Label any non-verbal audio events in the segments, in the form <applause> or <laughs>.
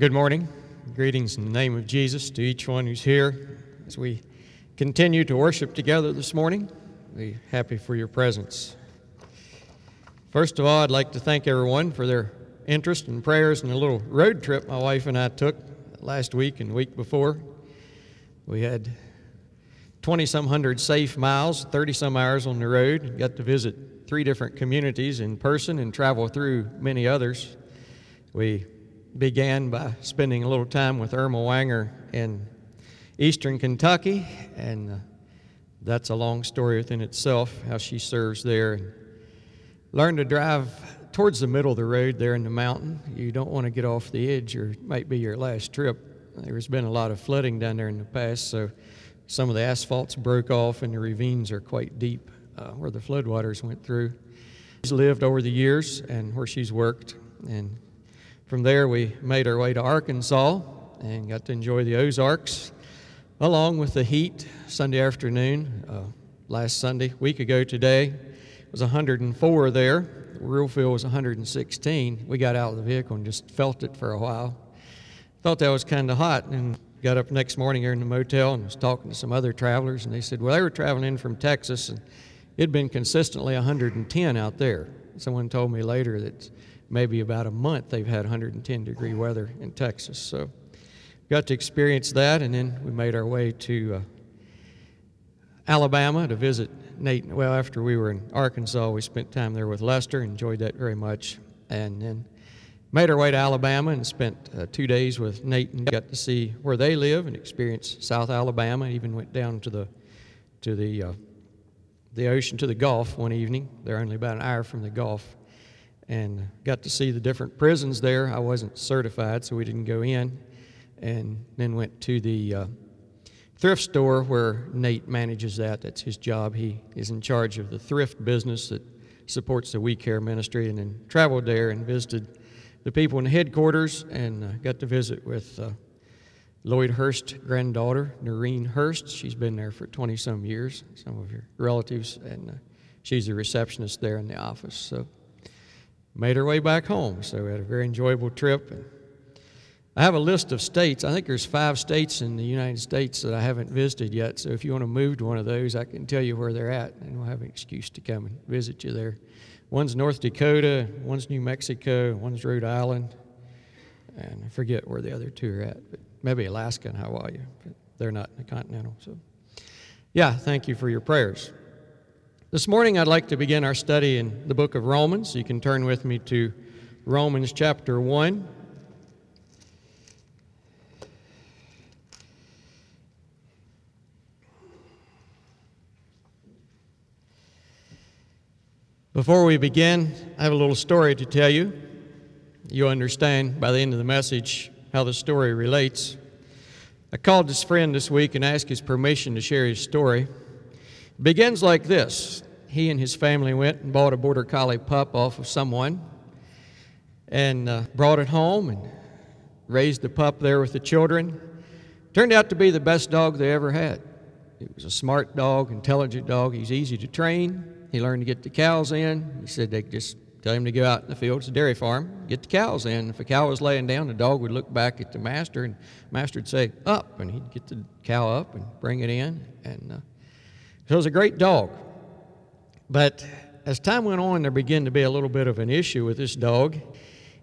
Good morning. Greetings in the name of Jesus to each one who's here. As we continue to worship together this morning, we're happy for your presence. First of all, I'd like to thank everyone for their interest and prayers in a little road trip my wife and I took last week and the week before. We had 20 some hundred safe miles, 30 some hours on the road, got to visit three different communities in person and travel through many others. We began by spending a little time with Irma Wenger in eastern Kentucky, and uh, that's a long story within itself, how she serves there. Learned to drive towards the middle of the road there in the mountain. You don't want to get off the edge, or it might be your last trip. There's been a lot of flooding down there in the past, so some of the asphalts broke off, and the ravines are quite deep uh, where the floodwaters went through. She's lived over the years and where she's worked, and from there, we made our way to Arkansas and got to enjoy the Ozarks along with the heat Sunday afternoon. Uh, last Sunday, week ago today, it was 104 there. The real feel was 116. We got out of the vehicle and just felt it for a while. Thought that was kind of hot and got up next morning here in the motel and was talking to some other travelers and they said, well, they were traveling in from Texas and it'd been consistently 110 out there. Someone told me later that maybe about a month they've had 110 degree weather in Texas. So got to experience that, and then we made our way to uh, Alabama to visit Nate. Well, after we were in Arkansas, we spent time there with Lester, enjoyed that very much, and then made our way to Alabama and spent uh, two days with Nate and got to see where they live and experience South Alabama. Even went down to the to the uh, the ocean to the Gulf one evening. They're only about an hour from the Gulf, and got to see the different prisons there. I wasn't certified, so we didn't go in. And then went to the uh, thrift store where Nate manages that. That's his job. He is in charge of the thrift business that supports the We Care ministry. And then traveled there and visited the people in the headquarters and uh, got to visit with uh, Lloyd Hurst granddaughter, Noreen Hurst. She's been there for 20 some years, some of your relatives, and uh, she's the receptionist there in the office. So made our way back home. So we had a very enjoyable trip. I have a list of states. I think there's five states in the United States that I haven't visited yet. So if you want to move to one of those, I can tell you where they're at, and we'll have an excuse to come and visit you there. One's North Dakota, one's New Mexico, one's Rhode Island, and I forget where the other two are at, but maybe Alaska and Hawaii. But they're not in the continental. So, yeah, thank you for your prayers. This morning, I'd like to begin our study in the book of Romans. You can turn with me to Romans chapter 1. Before we begin, I have a little story to tell you. You'll understand by the end of the message how the story relates. I called this friend this week and asked his permission to share his story. It begins like this he and his family went and bought a border collie pup off of someone and uh, brought it home and raised the pup there with the children. Turned out to be the best dog they ever had. He was a smart dog, intelligent dog. He's easy to train. He learned to get the cows in. He said they just tell him to go out in the field. It's a dairy farm. Get the cows in. If a cow was laying down, the dog would look back at the master, and the master would say, up, and he'd get the cow up and bring it in. And uh, so it was a great dog. But as time went on, there began to be a little bit of an issue with this dog.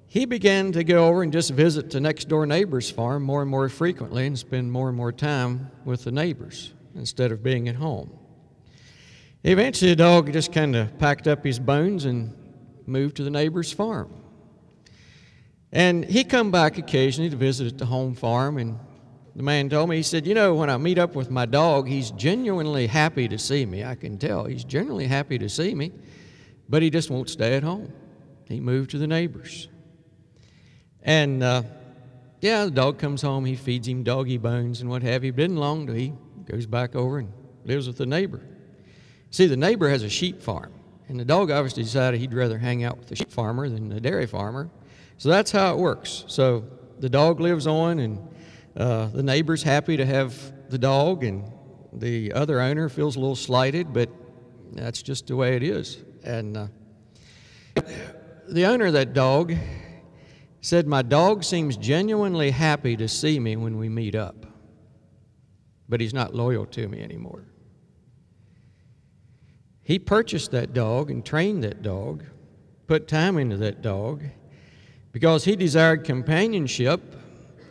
He began to go over and just visit the next door neighbor's farm more and more frequently and spend more and more time with the neighbors instead of being at home. Eventually, the dog just kind of packed up his bones and moved to the neighbor's farm. And he come back occasionally to visit at the home farm, and the man told me, he said, You know, when I meet up with my dog, he's genuinely happy to see me. I can tell. He's genuinely happy to see me, but he just won't stay at home. He moved to the neighbors. And uh, yeah, the dog comes home, he feeds him doggy bones and what have you. But long till he goes back over and lives with the neighbor. See, the neighbor has a sheep farm, and the dog obviously decided he'd rather hang out with the sheep farmer than the dairy farmer. So that's how it works. So the dog lives on, and uh, the neighbor's happy to have the dog, and the other owner feels a little slighted, but that's just the way it is. And uh, the owner of that dog said, My dog seems genuinely happy to see me when we meet up, but he's not loyal to me anymore. He purchased that dog and trained that dog, put time into that dog, because he desired companionship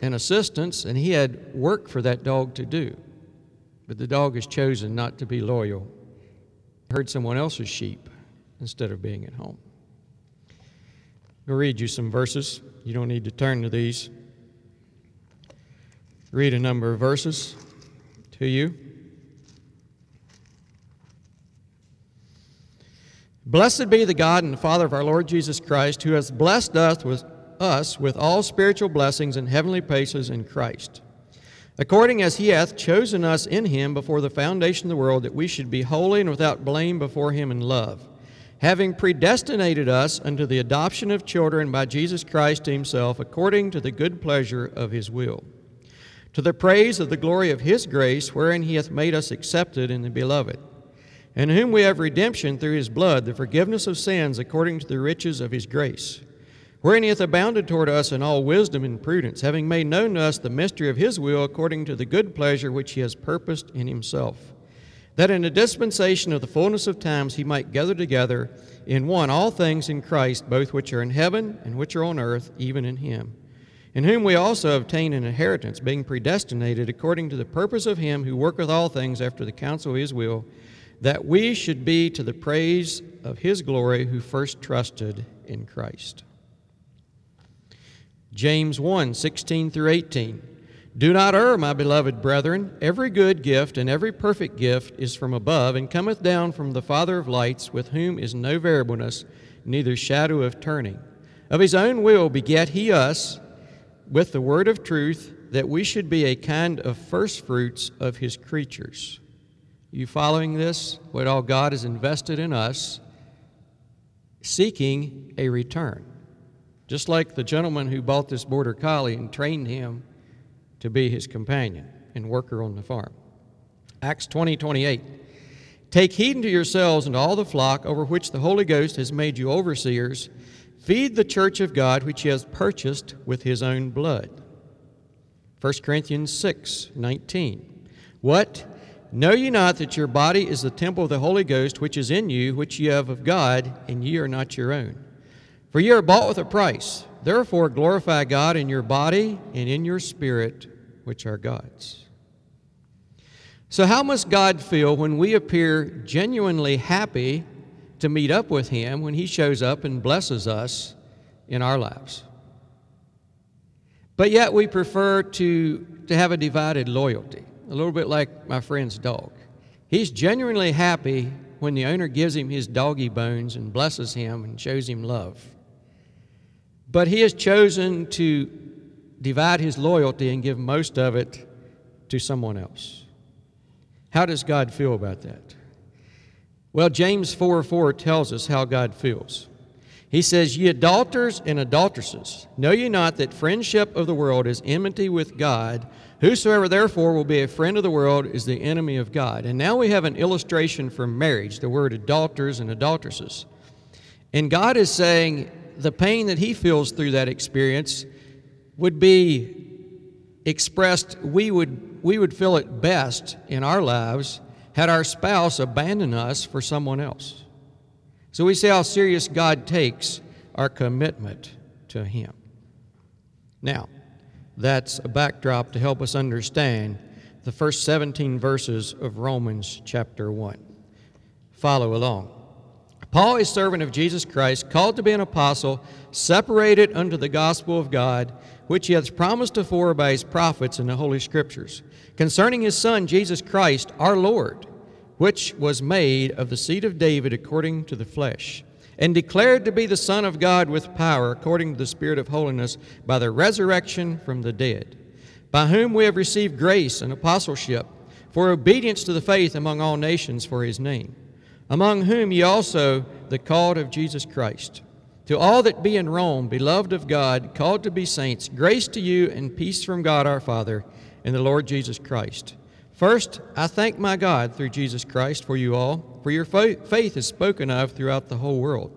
and assistance, and he had work for that dog to do. But the dog has chosen not to be loyal, herd someone else's sheep instead of being at home. I'll read you some verses. You don't need to turn to these. Read a number of verses to you. Blessed be the God and Father of our Lord Jesus Christ, who has blessed us with, us with all spiritual blessings in heavenly places in Christ, according as he hath chosen us in him before the foundation of the world, that we should be holy and without blame before him in love, having predestinated us unto the adoption of children by Jesus Christ himself, according to the good pleasure of his will, to the praise of the glory of his grace, wherein he hath made us accepted in the beloved in whom we have redemption through his blood, the forgiveness of sins according to the riches of his grace, wherein he hath abounded toward us in all wisdom and prudence, having made known to us the mystery of his will according to the good pleasure which he has purposed in himself, that in the dispensation of the fullness of times he might gather together in one all things in Christ, both which are in heaven and which are on earth, even in him. In whom we also obtain an inheritance, being predestinated according to the purpose of him who worketh all things after the counsel of his will that we should be to the praise of his glory who first trusted in Christ. James 1 16 through 18. Do not err, my beloved brethren. Every good gift and every perfect gift is from above and cometh down from the Father of lights, with whom is no variableness, neither shadow of turning. Of his own will begat he us with the word of truth, that we should be a kind of firstfruits of his creatures. You following this? What all God has invested in us, seeking a return. Just like the gentleman who bought this border collie and trained him to be his companion and worker on the farm. Acts 20 28. Take heed unto yourselves and all the flock over which the Holy Ghost has made you overseers. Feed the church of God which he has purchased with his own blood. 1 Corinthians 6 19. What? Know ye not that your body is the temple of the Holy Ghost, which is in you, which ye have of God, and ye are not your own? For ye are bought with a price. Therefore glorify God in your body and in your spirit, which are God's. So, how must God feel when we appear genuinely happy to meet up with Him when He shows up and blesses us in our lives? But yet we prefer to, to have a divided loyalty a little bit like my friend's dog. He's genuinely happy when the owner gives him his doggy bones and blesses him and shows him love. But he has chosen to divide his loyalty and give most of it to someone else. How does God feel about that? Well, James 4 4 tells us how God feels. He says, Ye adulterers and adulteresses, know ye not that friendship of the world is enmity with God? Whosoever therefore will be a friend of the world is the enemy of God. And now we have an illustration for marriage, the word adulterers and adulteresses. And God is saying the pain that He feels through that experience would be expressed, we would, we would feel it best in our lives had our spouse abandoned us for someone else. So we see how serious God takes our commitment to Him. Now, that's a backdrop to help us understand the first 17 verses of Romans chapter 1. Follow along. Paul, a servant of Jesus Christ, called to be an apostle, separated unto the gospel of God, which he hath promised afore by his prophets in the Holy Scriptures, concerning his Son, Jesus Christ, our Lord, which was made of the seed of David according to the flesh and declared to be the Son of God with power, according to the Spirit of holiness, by the resurrection from the dead, by whom we have received grace and apostleship for obedience to the faith among all nations for his name, among whom ye also the called of Jesus Christ. To all that be in Rome, beloved of God, called to be saints, grace to you and peace from God our Father and the Lord Jesus Christ. First, I thank my God through Jesus Christ for you all, for your faith is spoken of throughout the whole world.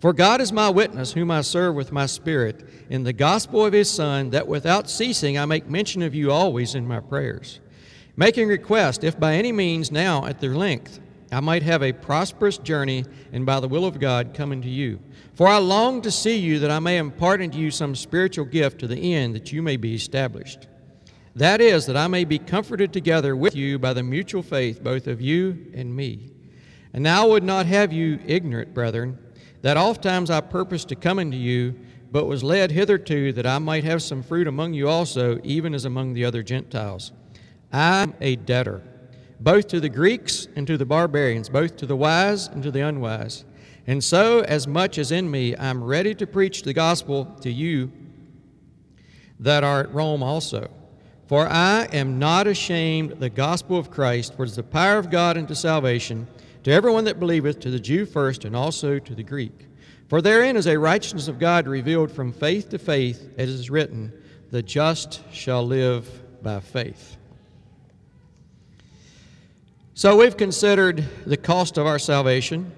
For God is my witness, whom I serve with my spirit, in the gospel of his Son, that without ceasing I make mention of you always in my prayers, making request, if by any means now at their length I might have a prosperous journey, and by the will of God come unto you. For I long to see you, that I may impart unto you some spiritual gift to the end that you may be established. That is, that I may be comforted together with you by the mutual faith, both of you and me. And now I would not have you ignorant, brethren that ofttimes I purposed to come unto you, but was led hitherto that I might have some fruit among you also, even as among the other Gentiles. I am a debtor, both to the Greeks and to the barbarians, both to the wise and to the unwise. And so, as much as in me, I am ready to preach the gospel to you that are at Rome also. For I am not ashamed the gospel of Christ, for it is the power of God unto salvation to everyone that believeth, to the Jew first, and also to the Greek. For therein is a righteousness of God revealed from faith to faith, as is written, The just shall live by faith. So we've considered the cost of our salvation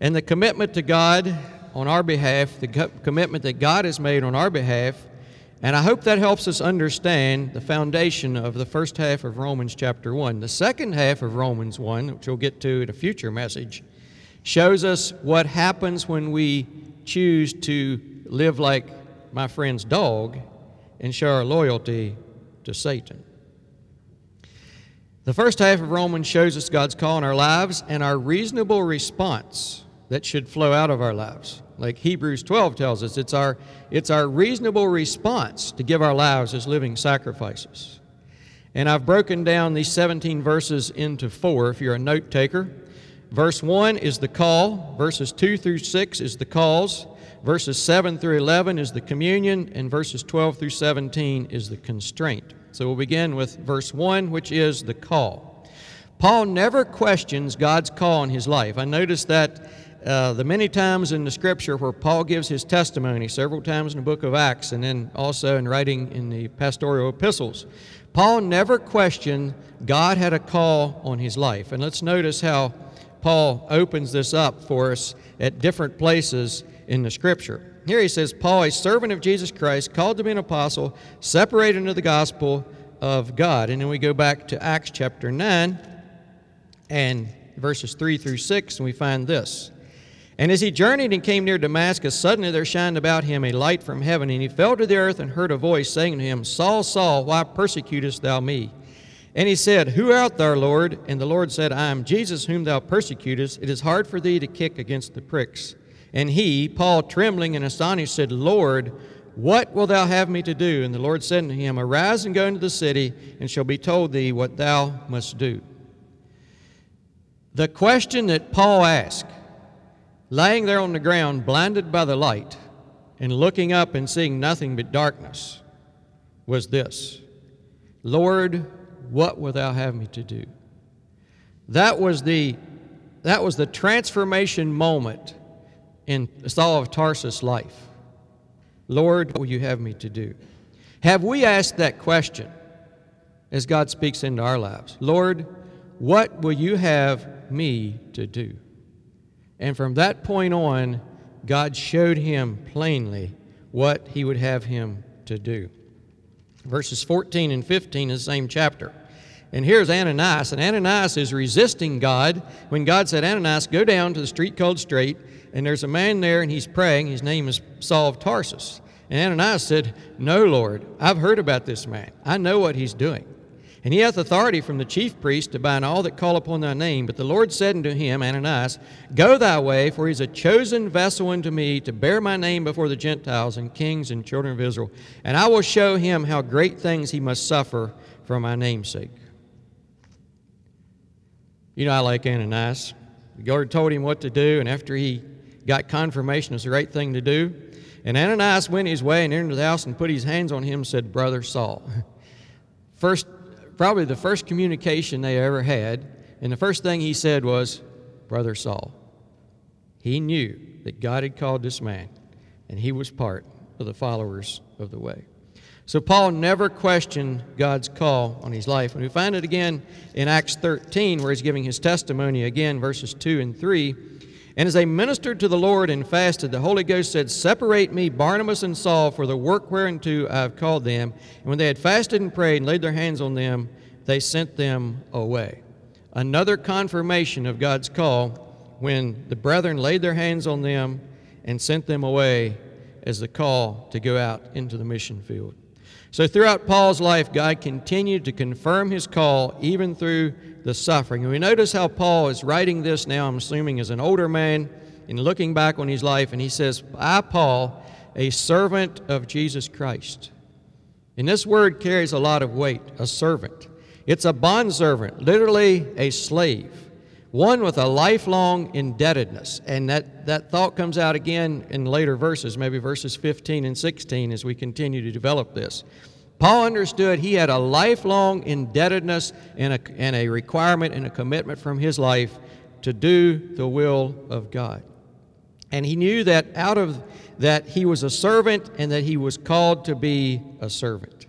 and the commitment to God on our behalf, the commitment that God has made on our behalf and I hope that helps us understand the foundation of the first half of Romans chapter 1. The second half of Romans 1, which we'll get to in a future message, shows us what happens when we choose to live like my friend's dog and show our loyalty to Satan. The first half of Romans shows us God's call in our lives and our reasonable response that should flow out of our lives. Like Hebrews 12 tells us, it's our, it's our reasonable response to give our lives as living sacrifices. And I've broken down these 17 verses into four if you're a note taker. Verse 1 is the call, verses 2 through 6 is the cause, verses 7 through 11 is the communion, and verses 12 through 17 is the constraint. So we'll begin with verse 1, which is the call. Paul never questions God's call in his life. I noticed that uh, the many times in the scripture where Paul gives his testimony, several times in the book of Acts, and then also in writing in the pastoral epistles, Paul never questioned God had a call on his life. And let's notice how Paul opens this up for us at different places in the scripture. Here he says, Paul, a servant of Jesus Christ, called to be an apostle, separated into the gospel of God. And then we go back to Acts chapter 9 and verses 3 through 6, and we find this. And as he journeyed and came near Damascus, suddenly there shined about him a light from heaven, and he fell to the earth and heard a voice saying to him, Saul, Saul, why persecutest thou me? And he said, Who art thou, Lord? And the Lord said, I am Jesus whom thou persecutest. It is hard for thee to kick against the pricks. And he, Paul, trembling and astonished, said, Lord, what wilt thou have me to do? And the Lord said unto him, Arise and go into the city, and shall be told thee what thou must do. The question that Paul asked Lying there on the ground, blinded by the light, and looking up and seeing nothing but darkness, was this Lord, what wilt thou have me to do? That was the, that was the transformation moment in Saul of Tarsus' life. Lord, what will you have me to do? Have we asked that question as God speaks into our lives? Lord, what will you have me to do? And from that point on, God showed him plainly what he would have him to do. Verses 14 and 15 is the same chapter. And here's Ananias, and Ananias is resisting God when God said, Ananias, go down to the street called Straight, and there's a man there, and he's praying. His name is Saul of Tarsus. And Ananias said, No, Lord, I've heard about this man. I know what he's doing. And he hath authority from the chief priest to bind all that call upon thy name. But the Lord said unto him, Ananias, Go thy way, for he is a chosen vessel unto me to bear my name before the Gentiles and kings and children of Israel. And I will show him how great things he must suffer for my name's sake. You know, I like Ananias. The Lord told him what to do, and after he got confirmation it's the right thing to do, and Ananias went his way and entered the house and put his hands on him and said, Brother Saul. <laughs> First probably the first communication they ever had. And the first thing he said was, Brother Saul. He knew that God had called this man, and he was part of the followers of the way. So Paul never questioned God's call on his life. And we find it again in Acts 13, where he's giving his testimony again, verses 2 and 3. And as they ministered to the Lord and fasted, the Holy Ghost said, Separate me, Barnabas and Saul, for the work whereunto I have called them. And when they had fasted and prayed and laid their hands on them, they sent them away. Another confirmation of God's call when the brethren laid their hands on them and sent them away as the call to go out into the mission field. So, throughout Paul's life, God continued to confirm his call even through the suffering. And we notice how Paul is writing this now, I'm assuming, as an older man and looking back on his life, and he says, I, Paul, a servant of Jesus Christ. And this word carries a lot of weight a servant. It's a bondservant, literally a slave one with a lifelong indebtedness. And that, that thought comes out again in later verses, maybe verses 15 and 16, as we continue to develop this. Paul understood he had a lifelong indebtedness and a, and a requirement and a commitment from his life to do the will of God. And he knew that out of that he was a servant and that he was called to be a servant.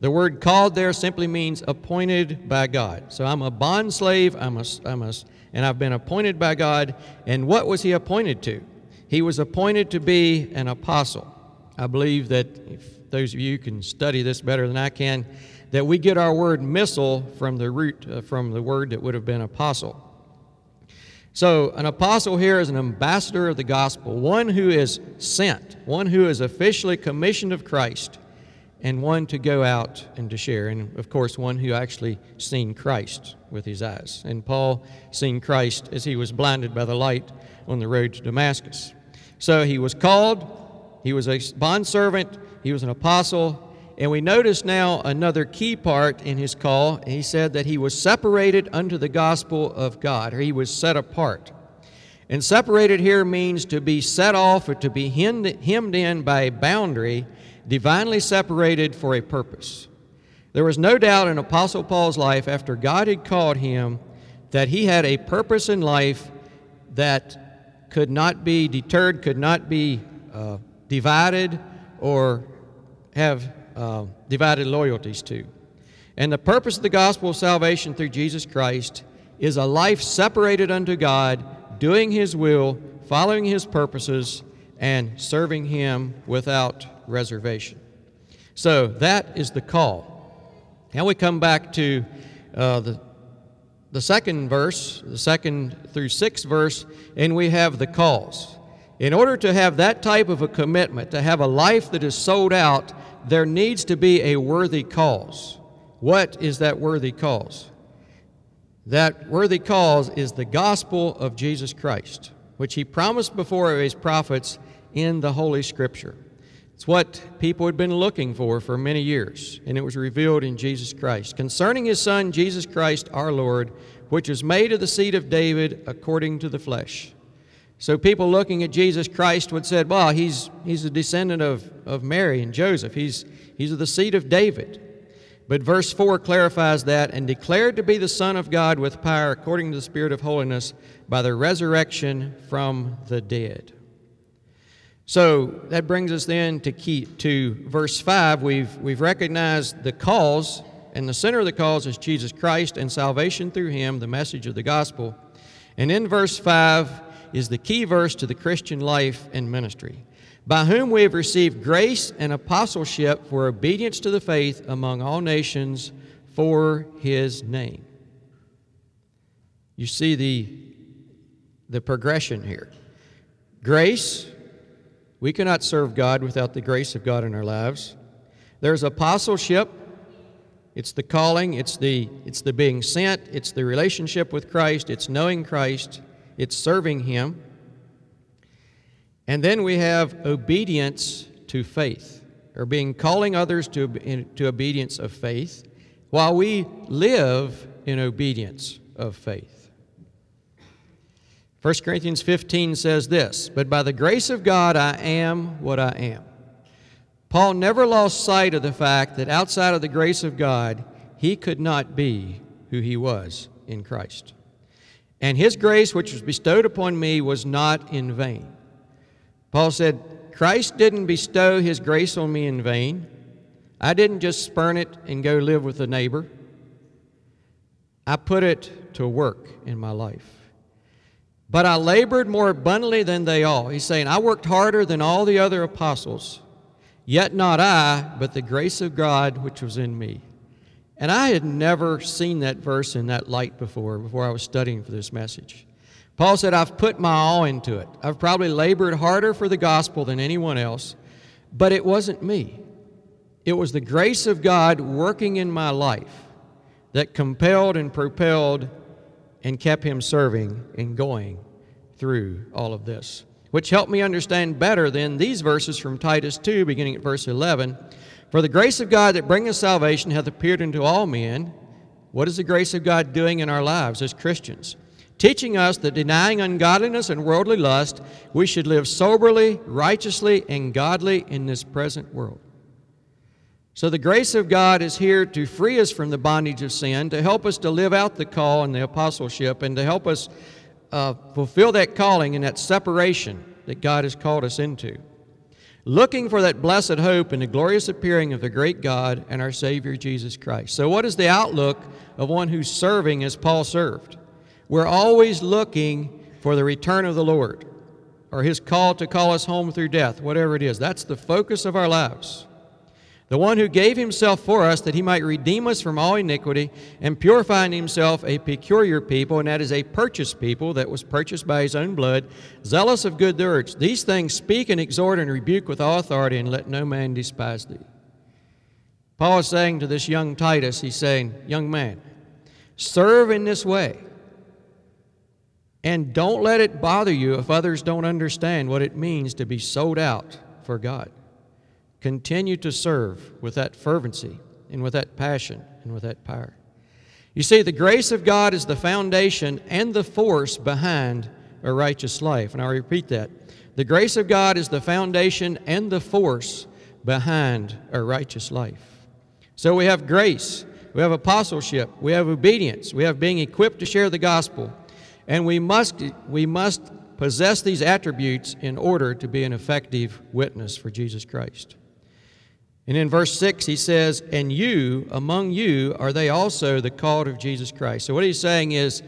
The word called there simply means appointed by God. So I'm a bond slave, I'm a, I'm a and I've been appointed by God. And what was he appointed to? He was appointed to be an apostle. I believe that if those of you can study this better than I can, that we get our word missile from the root, uh, from the word that would have been apostle. So, an apostle here is an ambassador of the gospel, one who is sent, one who is officially commissioned of Christ and one to go out and to share. And of course, one who actually seen Christ with his eyes. And Paul seen Christ as he was blinded by the light on the road to Damascus. So he was called, he was a bondservant, he was an apostle. And we notice now another key part in his call. He said that he was separated unto the gospel of God, or he was set apart. And separated here means to be set off or to be hemmed in by a boundary divinely separated for a purpose. There was no doubt in Apostle Paul's life after God had called him that he had a purpose in life that could not be deterred, could not be uh, divided, or have uh, divided loyalties to. And the purpose of the gospel of salvation through Jesus Christ is a life separated unto God, doing His will, following His purposes, and serving Him without reservation. So that is the call. Now we come back to uh, the, the second verse, the second through sixth verse, and we have the calls. In order to have that type of a commitment, to have a life that is sold out, there needs to be a worthy cause. What is that worthy cause? That worthy cause is the gospel of Jesus Christ, which he promised before his prophets in the Holy Scripture. It's what people had been looking for for many years, and it was revealed in Jesus Christ. Concerning his Son, Jesus Christ our Lord, which was made of the seed of David according to the flesh. So people looking at Jesus Christ would say, well, he's, he's a descendant of, of Mary and Joseph. He's, he's of the seed of David. But verse 4 clarifies that and declared to be the Son of God with power according to the Spirit of holiness by the resurrection from the dead. So that brings us then to key to verse 5. We've, we've recognized the cause, and the center of the cause is Jesus Christ and salvation through him, the message of the gospel. And in verse 5 is the key verse to the Christian life and ministry, by whom we have received grace and apostleship for obedience to the faith among all nations for his name. You see the, the progression here. Grace, we cannot serve God without the grace of God in our lives. There's apostleship. It's the calling, it's the, it's the being sent, it's the relationship with Christ, it's knowing Christ, it's serving Him. And then we have obedience to faith, or being calling others to, to obedience of faith, while we live in obedience of faith. 1 Corinthians 15 says this But by the grace of God, I am what I am. Paul never lost sight of the fact that outside of the grace of God, he could not be who he was in Christ. And his grace, which was bestowed upon me, was not in vain. Paul said, Christ didn't bestow his grace on me in vain. I didn't just spurn it and go live with a neighbor. I put it to work in my life. But I labored more abundantly than they all. He's saying, I worked harder than all the other apostles. Yet not I, but the grace of God which was in me. And I had never seen that verse in that light before, before I was studying for this message. Paul said, I've put my all into it. I've probably labored harder for the gospel than anyone else, but it wasn't me. It was the grace of God working in my life that compelled and propelled and kept him serving and going through all of this, which helped me understand better than these verses from Titus 2, beginning at verse 11. For the grace of God that bringeth salvation hath appeared unto all men. What is the grace of God doing in our lives as Christians? Teaching us that denying ungodliness and worldly lust, we should live soberly, righteously, and godly in this present world. So the grace of God is here to free us from the bondage of sin, to help us to live out the call and the apostleship, and to help us uh, fulfill that calling and that separation that God has called us into looking for that blessed hope in the glorious appearing of the great God and our Savior Jesus Christ. So, what is the outlook of one who's serving as Paul served? We're always looking for the return of the Lord or his call to call us home through death, whatever it is. That's the focus of our lives the one who gave himself for us that he might redeem us from all iniquity and purify in himself a peculiar people, and that is a purchased people that was purchased by his own blood, zealous of good works. These things speak and exhort and rebuke with all authority, and let no man despise thee. Paul is saying to this young Titus, he's saying, Young man, serve in this way. And don't let it bother you if others don't understand what it means to be sold out for God. Continue to serve with that fervency and with that passion and with that power. You see, the grace of God is the foundation and the force behind a righteous life. And I'll repeat that. The grace of God is the foundation and the force behind a righteous life. So we have grace, we have apostleship, we have obedience, we have being equipped to share the gospel, and we must, we must possess these attributes in order to be an effective witness for Jesus Christ. And in verse 6, he says, And you, among you, are they also the called of Jesus Christ. So what he's saying is,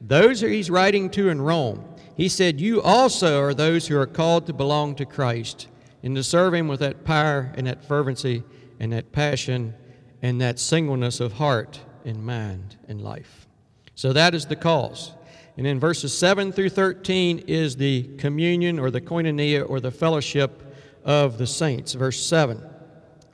those who he's writing to in Rome, he said, You also are those who are called to belong to Christ and to serve him with that power and that fervency and that passion and that singleness of heart and mind and life. So that is the cause. And in verses 7 through 13 is the communion or the koinonia or the fellowship of the saints. Verse 7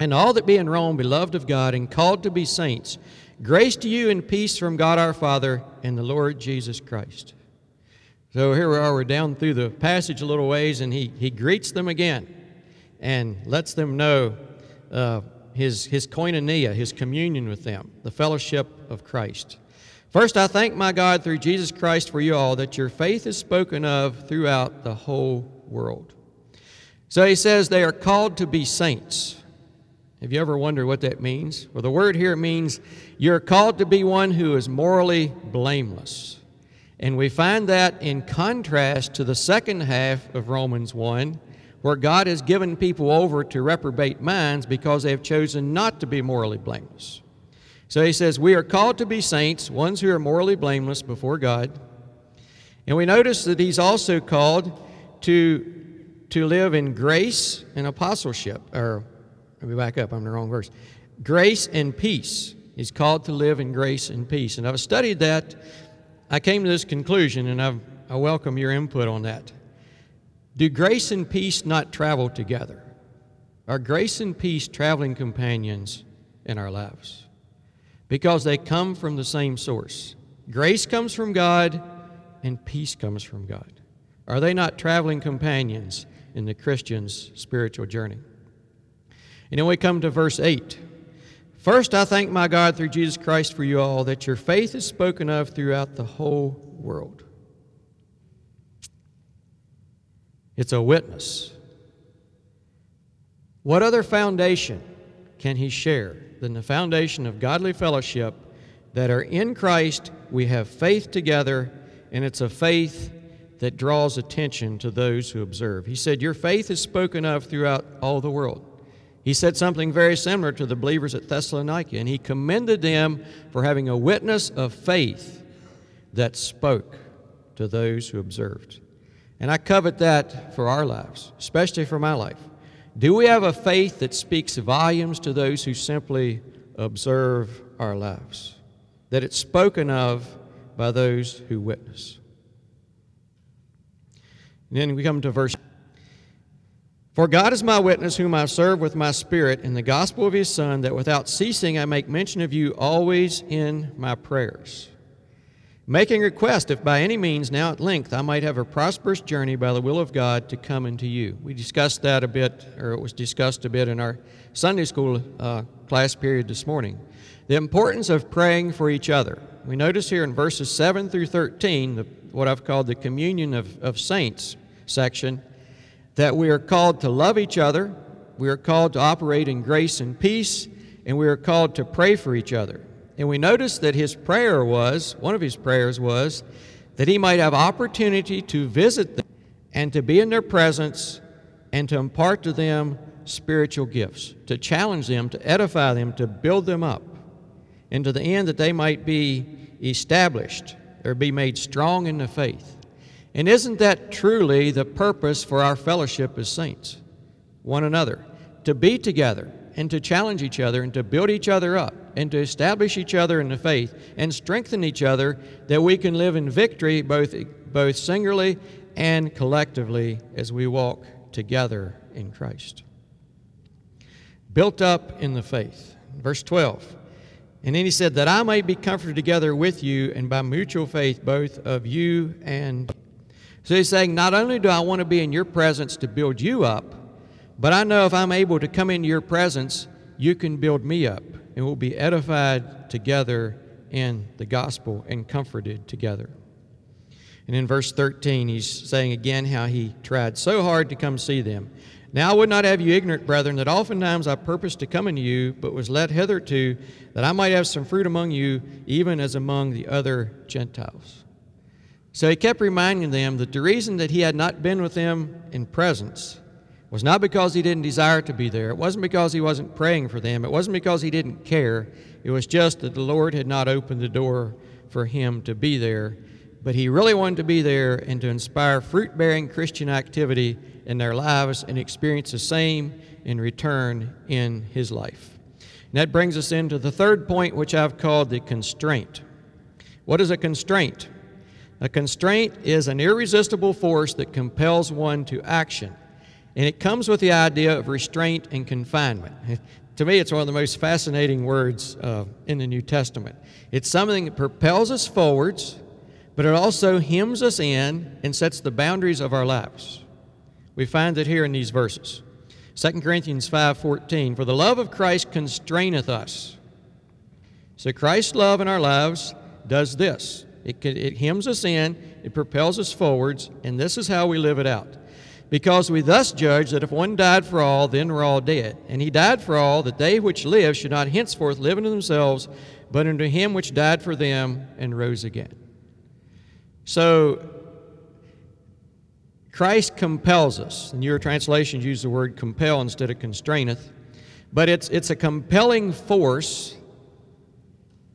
and all that be in Rome, beloved of God, and called to be saints, grace to you and peace from God our Father and the Lord Jesus Christ. So here we are, we're down through the passage a little ways, and he, he greets them again and lets them know uh, his, his koinonia, his communion with them, the fellowship of Christ. First, I thank my God through Jesus Christ for you all that your faith is spoken of throughout the whole world. So he says they are called to be saints. Have you ever wondered what that means? Well, the word here means you're called to be one who is morally blameless. And we find that in contrast to the second half of Romans 1, where God has given people over to reprobate minds because they have chosen not to be morally blameless. So he says, We are called to be saints, ones who are morally blameless before God. And we notice that he's also called to, to live in grace and apostleship, or let me back up, I'm in the wrong verse. Grace and peace. He's called to live in grace and peace. And I've studied that. I came to this conclusion, and I've, I welcome your input on that. Do grace and peace not travel together? Are grace and peace traveling companions in our lives? Because they come from the same source. Grace comes from God, and peace comes from God. Are they not traveling companions in the Christian's spiritual journey? And then we come to verse 8. First, I thank my God through Jesus Christ for you all that your faith is spoken of throughout the whole world. It's a witness. What other foundation can he share than the foundation of godly fellowship that are in Christ? We have faith together, and it's a faith that draws attention to those who observe. He said, Your faith is spoken of throughout all the world. He said something very similar to the believers at Thessalonica, and he commended them for having a witness of faith that spoke to those who observed. And I covet that for our lives, especially for my life. Do we have a faith that speaks volumes to those who simply observe our lives? That it's spoken of by those who witness. And then we come to verse. For God is my witness, whom I serve with my spirit in the gospel of his Son, that without ceasing I make mention of you always in my prayers. Making request, if by any means now at length I might have a prosperous journey by the will of God to come unto you. We discussed that a bit, or it was discussed a bit in our Sunday school uh, class period this morning. The importance of praying for each other. We notice here in verses 7 through 13, the, what I've called the communion of, of saints section, that we are called to love each other, we are called to operate in grace and peace, and we are called to pray for each other. And we notice that his prayer was, one of his prayers was, that he might have opportunity to visit them and to be in their presence and to impart to them spiritual gifts, to challenge them, to edify them, to build them up, and to the end that they might be established or be made strong in the faith. And isn't that truly the purpose for our fellowship as saints? One another. To be together and to challenge each other and to build each other up and to establish each other in the faith and strengthen each other that we can live in victory both, both singularly and collectively as we walk together in Christ. Built up in the faith. Verse 12. And then he said, That I may be comforted together with you, and by mutual faith, both of you and so he's saying, Not only do I want to be in your presence to build you up, but I know if I'm able to come into your presence, you can build me up, and we'll be edified together in the gospel and comforted together. And in verse 13, he's saying again how he tried so hard to come see them. Now I would not have you ignorant, brethren, that oftentimes I purposed to come unto you, but was led hitherto, that I might have some fruit among you, even as among the other Gentiles. So he kept reminding them that the reason that he had not been with them in presence was not because he didn't desire to be there. It wasn't because he wasn't praying for them. It wasn't because he didn't care. It was just that the Lord had not opened the door for him to be there. But he really wanted to be there and to inspire fruit bearing Christian activity in their lives and experience the same in return in his life. And that brings us into the third point, which I've called the constraint. What is a constraint? A constraint is an irresistible force that compels one to action. And it comes with the idea of restraint and confinement. <laughs> to me, it's one of the most fascinating words uh, in the New Testament. It's something that propels us forwards, but it also hems us in and sets the boundaries of our lives. We find it here in these verses. 2 Corinthians 5:14 For the love of Christ constraineth us. So Christ's love in our lives does this. It, it hems us in, it propels us forwards, and this is how we live it out. Because we thus judge that if one died for all, then we're all dead. And he died for all, that they which live should not henceforth live unto themselves, but unto him which died for them and rose again. So, Christ compels us. And your translations use the word compel instead of constraineth. But it's, it's a compelling force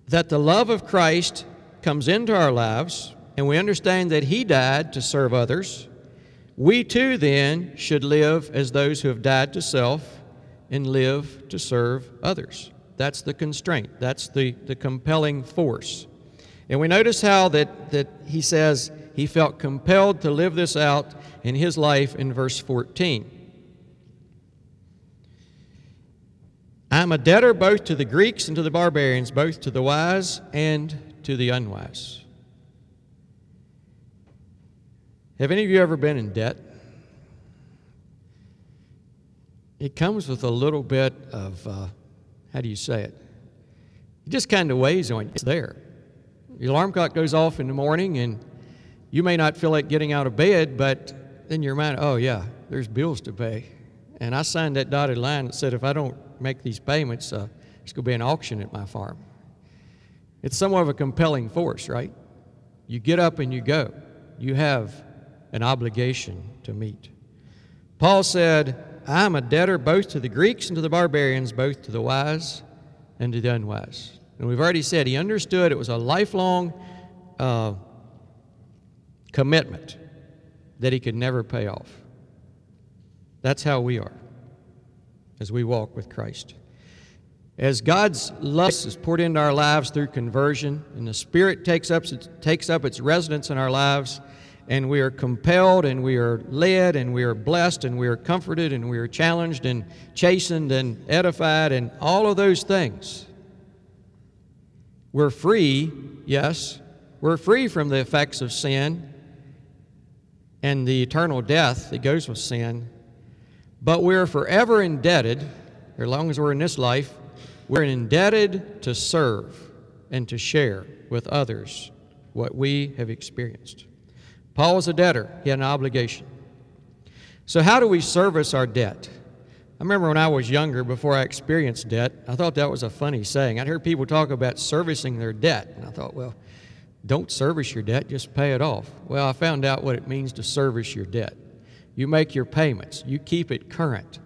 that the love of Christ comes into our lives and we understand that He died to serve others, we too then should live as those who have died to self and live to serve others. That's the constraint, that's the, the compelling force. And we notice how that, that he says he felt compelled to live this out in his life in verse 14. I'm a debtor both to the Greeks and to the barbarians, both to the wise and to the unwise. Have any of you ever been in debt? It comes with a little bit of, uh, how do you say it? It just kind of weighs on you. It's there. The alarm clock goes off in the morning, and you may not feel like getting out of bed, but then your mind, oh, yeah, there's bills to pay. And I signed that dotted line that said if I don't make these payments, uh, there's going to be an auction at my farm. It's somewhat of a compelling force, right? You get up and you go. You have an obligation to meet. Paul said, I am a debtor both to the Greeks and to the barbarians, both to the wise and to the unwise. And we've already said he understood it was a lifelong uh, commitment that he could never pay off. That's how we are as we walk with Christ. As God's love is poured into our lives through conversion, and the Spirit takes up, takes up its residence in our lives, and we are compelled, and we are led, and we are blessed, and we are comforted, and we are challenged, and chastened, and edified, and all of those things. We're free, yes, we're free from the effects of sin and the eternal death that goes with sin, but we're forever indebted, as long as we're in this life, we're indebted to serve and to share with others what we have experienced. Paul was a debtor, he had an obligation. So, how do we service our debt? I remember when I was younger, before I experienced debt, I thought that was a funny saying. I'd hear people talk about servicing their debt, and I thought, well, don't service your debt, just pay it off. Well, I found out what it means to service your debt. You make your payments, you keep it current.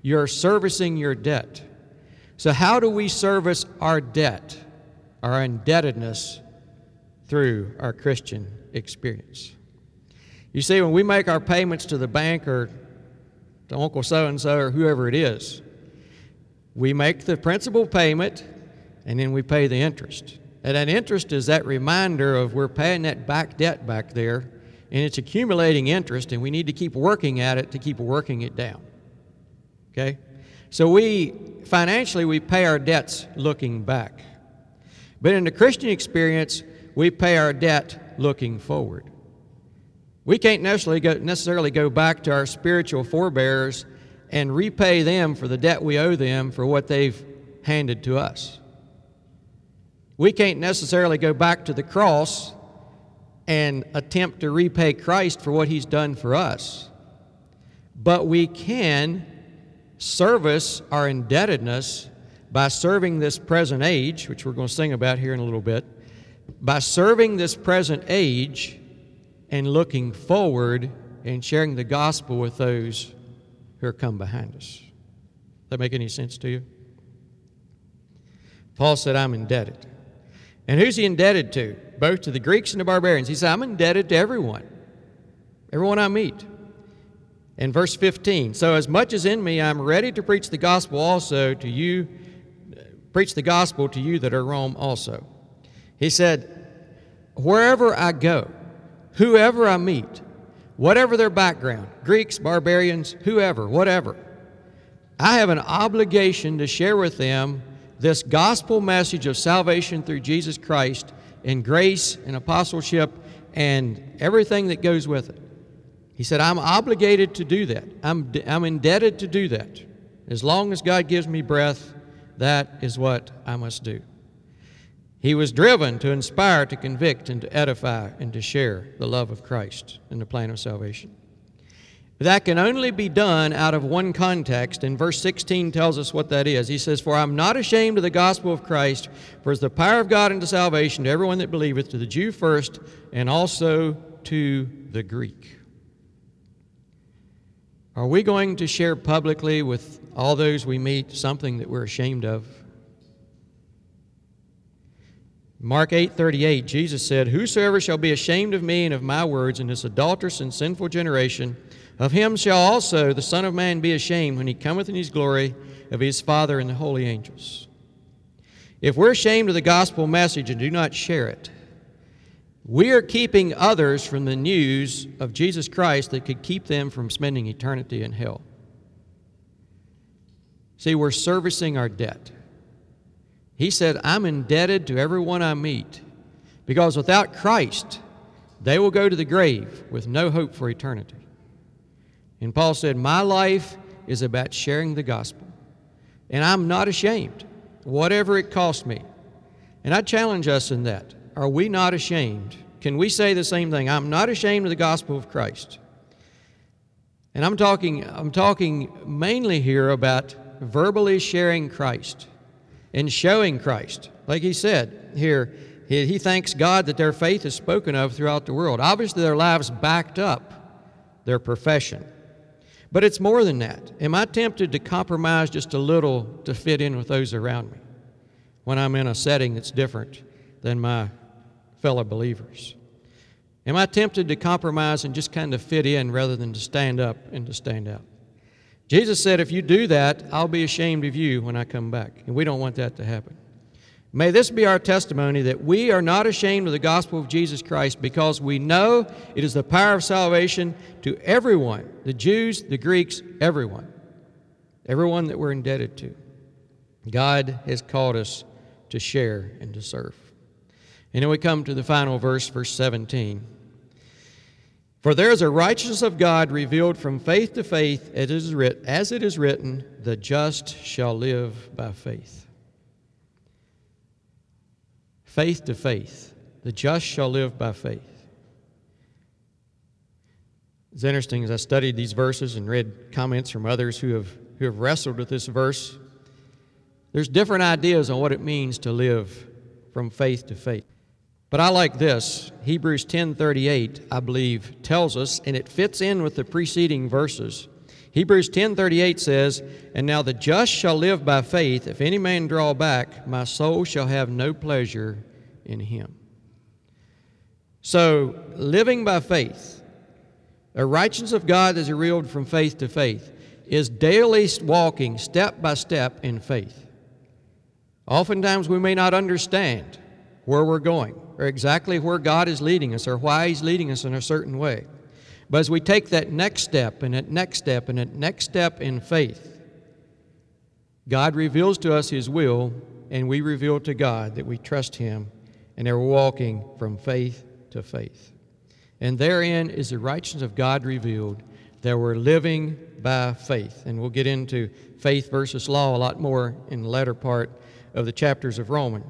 You're servicing your debt. So, how do we service our debt, our indebtedness, through our Christian experience? You see, when we make our payments to the bank or to Uncle so and so or whoever it is, we make the principal payment and then we pay the interest. And that interest is that reminder of we're paying that back debt back there, and it's accumulating interest, and we need to keep working at it to keep working it down. Okay? So we financially we pay our debts looking back. But in the Christian experience, we pay our debt looking forward. We can't necessarily go, necessarily go back to our spiritual forebears and repay them for the debt we owe them for what they've handed to us. We can't necessarily go back to the cross and attempt to repay Christ for what he's done for us. But we can service our indebtedness by serving this present age, which we're going to sing about here in a little bit, by serving this present age and looking forward and sharing the gospel with those who are come behind us. Does that make any sense to you? Paul said, I'm indebted. And who's he indebted to? Both to the Greeks and the barbarians. He said, I'm indebted to everyone, everyone I meet in verse 15 so as much as in me i'm ready to preach the gospel also to you preach the gospel to you that are rome also. He said wherever i go whoever i meet whatever their background greeks barbarians whoever whatever i have an obligation to share with them this gospel message of salvation through jesus christ and grace and apostleship and everything that goes with it he said, I'm obligated to do that. I'm, I'm indebted to do that. As long as God gives me breath, that is what I must do. He was driven to inspire, to convict, and to edify, and to share the love of Christ in the plan of salvation. That can only be done out of one context, and verse 16 tells us what that is. He says, For I'm not ashamed of the gospel of Christ, for it's the power of God unto salvation to everyone that believeth, to the Jew first, and also to the Greek. Are we going to share publicly with all those we meet something that we're ashamed of? Mark 8:38 Jesus said, "Whosoever shall be ashamed of me and of my words in this adulterous and sinful generation, of him shall also the Son of man be ashamed when he cometh in his glory of his Father and the holy angels." If we're ashamed of the gospel message and do not share it, we are keeping others from the news of Jesus Christ that could keep them from spending eternity in hell. See, we're servicing our debt. He said, I'm indebted to everyone I meet because without Christ, they will go to the grave with no hope for eternity. And Paul said, My life is about sharing the gospel, and I'm not ashamed, whatever it costs me. And I challenge us in that. Are we not ashamed? Can we say the same thing? I'm not ashamed of the gospel of Christ. And I'm talking, I'm talking mainly here about verbally sharing Christ and showing Christ. Like he said here, he, he thanks God that their faith is spoken of throughout the world. Obviously, their lives backed up their profession. But it's more than that. Am I tempted to compromise just a little to fit in with those around me when I'm in a setting that's different than my fellow believers. Am I tempted to compromise and just kind of fit in rather than to stand up and to stand out? Jesus said, If you do that, I'll be ashamed of you when I come back. And we don't want that to happen. May this be our testimony that we are not ashamed of the gospel of Jesus Christ because we know it is the power of salvation to everyone the Jews, the Greeks, everyone. Everyone that we're indebted to. God has called us to share and to serve. And then we come to the final verse, verse 17. For there is a righteousness of God revealed from faith to faith, as it is written, the just shall live by faith faith to faith. The just shall live by faith. It's interesting as I studied these verses and read comments from others who have, who have wrestled with this verse. There's different ideas on what it means to live from faith to faith. But I like this. Hebrews 10:38, I believe, tells us and it fits in with the preceding verses. Hebrews 10:38 says, "And now the just shall live by faith. If any man draw back, my soul shall have no pleasure in him." So, living by faith, a righteousness of God is revealed from faith to faith, is daily walking step by step in faith. Oftentimes we may not understand where we're going or exactly where God is leading us or why He's leading us in a certain way. But as we take that next step and that next step and that next step in faith, God reveals to us His will, and we reveal to God that we trust Him and are walking from faith to faith. And therein is the righteousness of God revealed that we're living by faith. And we'll get into faith versus law a lot more in the latter part of the chapters of Romans.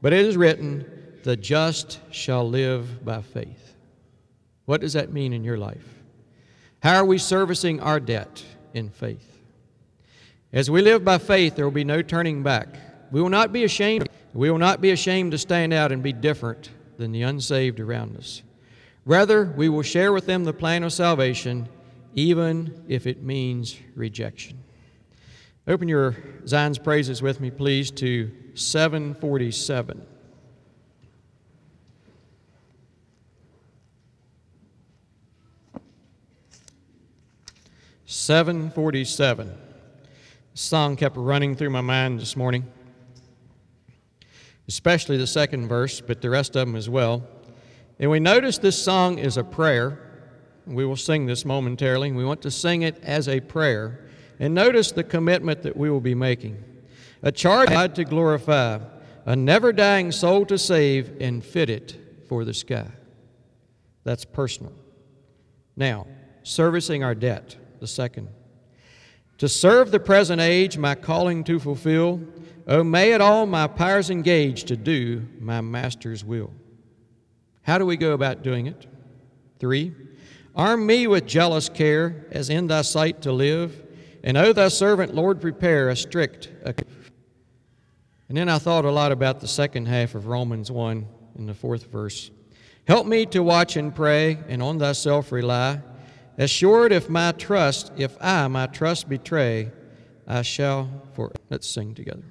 But it is written, the just shall live by faith. What does that mean in your life? How are we servicing our debt in faith? As we live by faith, there will be no turning back. We will not be ashamed. We will not be ashamed to stand out and be different than the unsaved around us. Rather, we will share with them the plan of salvation, even if it means rejection. Open your Zion's praises with me, please, to 747. 747. The song kept running through my mind this morning, especially the second verse, but the rest of them as well. And we notice this song is a prayer. We will sing this momentarily. We want to sing it as a prayer. And notice the commitment that we will be making a charge God to glorify, a never dying soul to save, and fit it for the sky. That's personal. Now, servicing our debt the second. To serve the present age, my calling to fulfill, oh, may it all my powers engage to do my Master's will. How do we go about doing it? Three, arm me with jealous care, as in thy sight to live, and oh, thy servant, Lord, prepare a strict. And then I thought a lot about the second half of Romans 1 in the fourth verse. Help me to watch and pray, and on thyself rely Assured if my trust, if I my trust betray, I shall for let's sing together.